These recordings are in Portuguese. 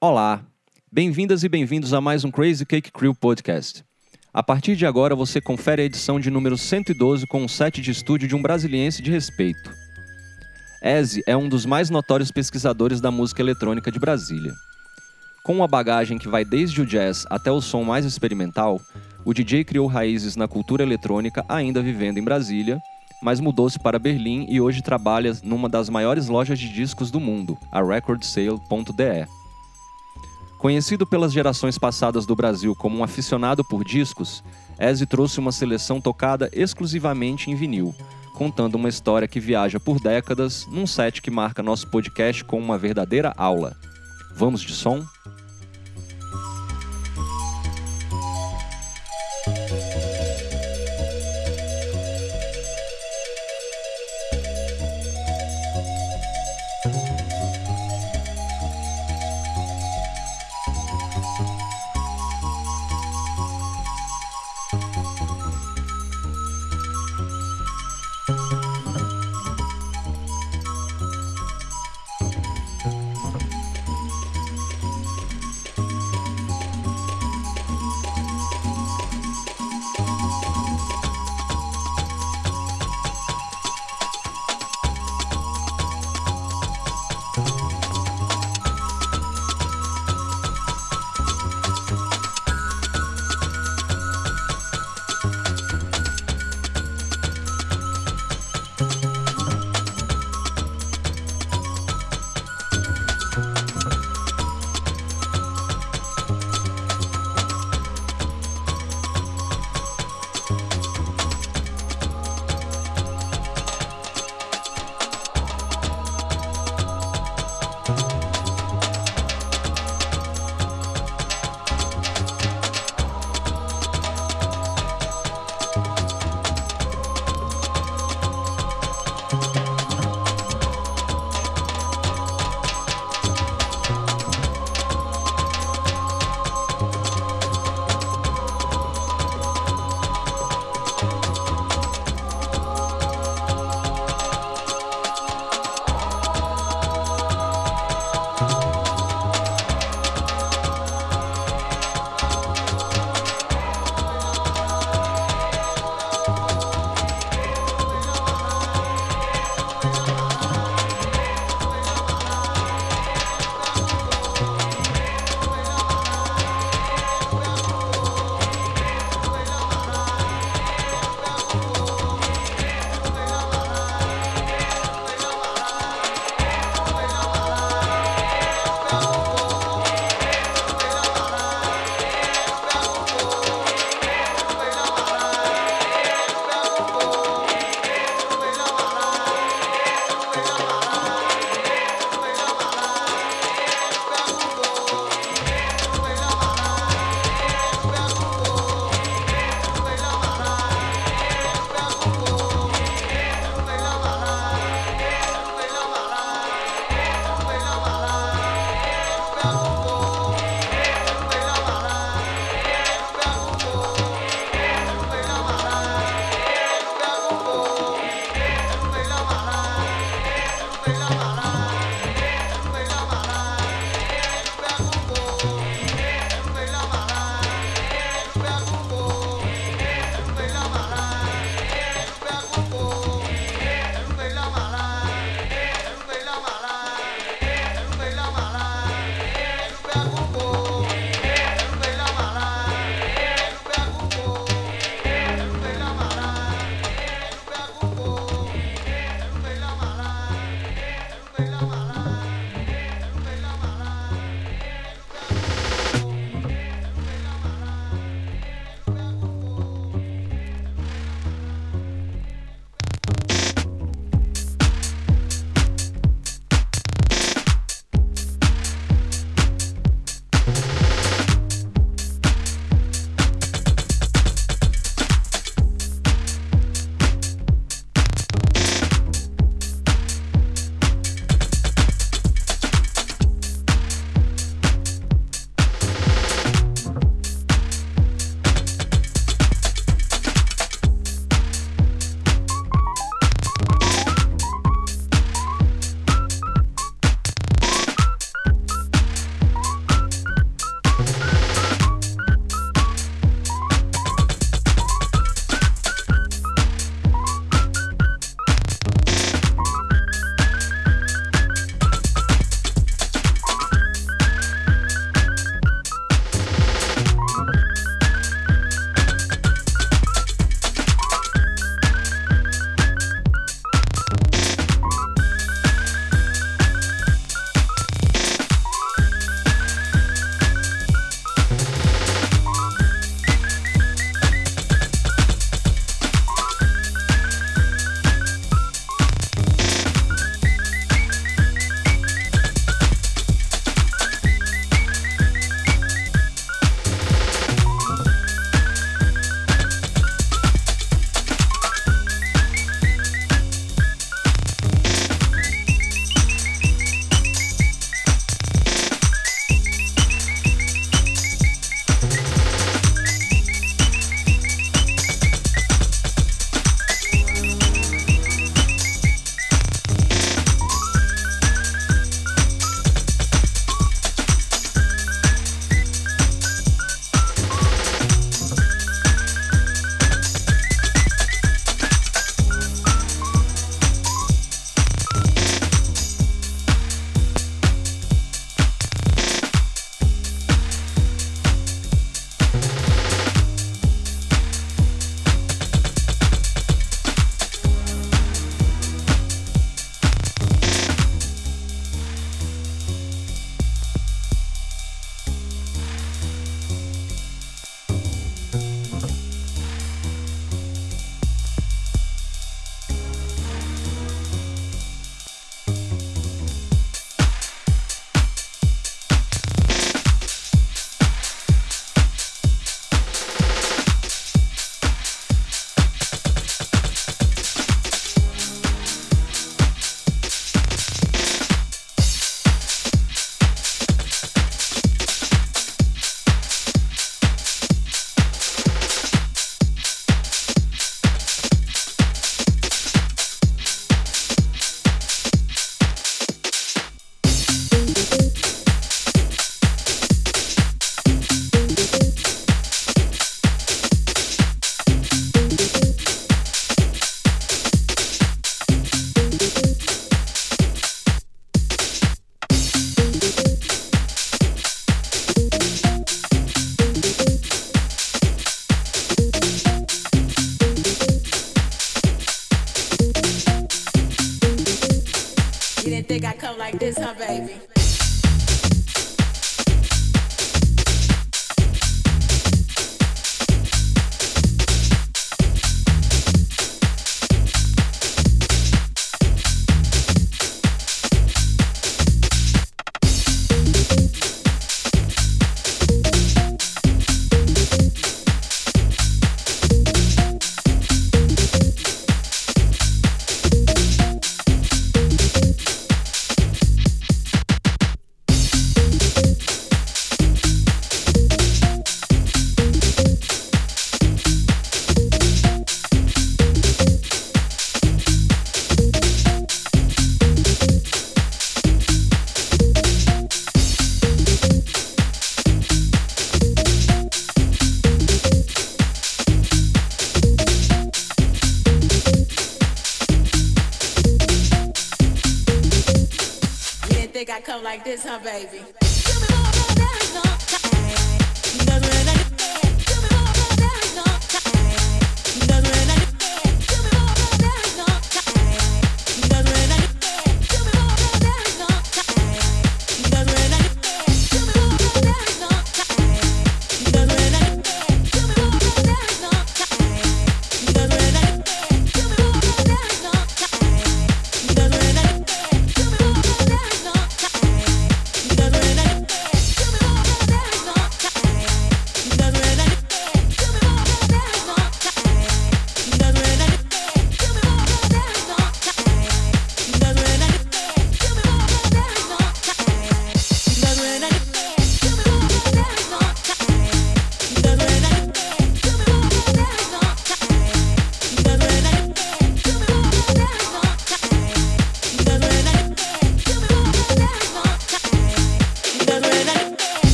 Olá, bem-vindas e bem-vindos a mais um Crazy Cake Crew podcast. A partir de agora você confere a edição de número 112 com um set de estúdio de um brasiliense de respeito. Eze é um dos mais notórios pesquisadores da música eletrônica de Brasília. Com uma bagagem que vai desde o jazz até o som mais experimental, o DJ criou raízes na cultura eletrônica ainda vivendo em Brasília, mas mudou-se para Berlim e hoje trabalha numa das maiores lojas de discos do mundo, a recordsale.de. Conhecido pelas gerações passadas do Brasil como um aficionado por discos, Eze trouxe uma seleção tocada exclusivamente em vinil, contando uma história que viaja por décadas num set que marca nosso podcast com uma verdadeira aula. Vamos de som?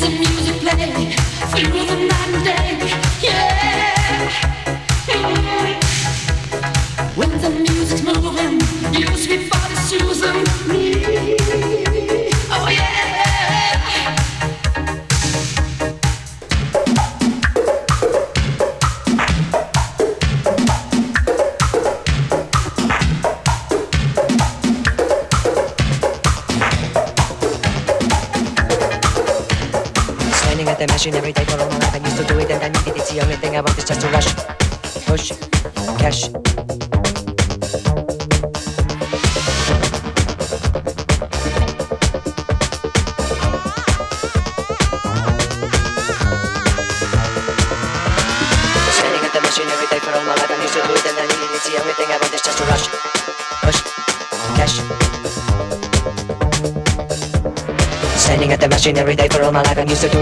Let the music play through the night and day.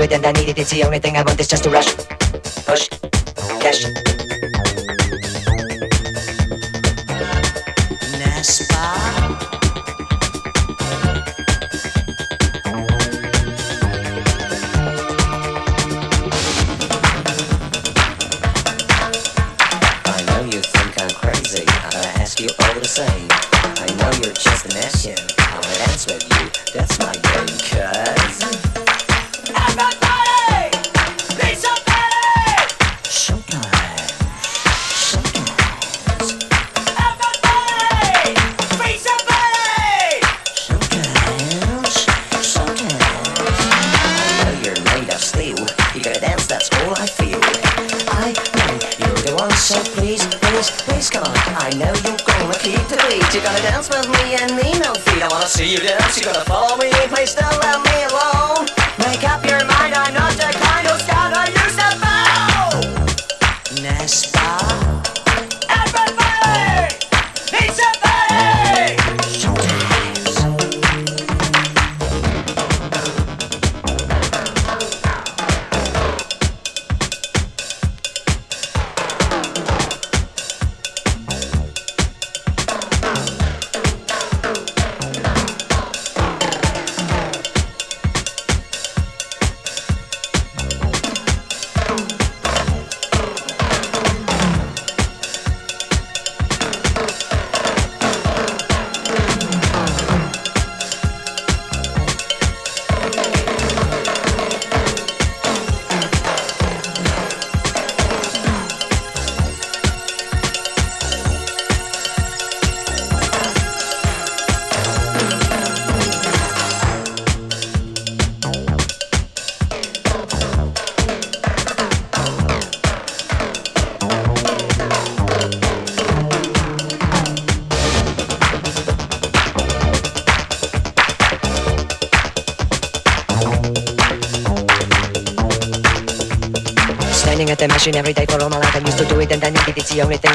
it and I need it. It's the only thing I want is just to rush. Each and every day for all my life I used to do it and I needed It's the only thing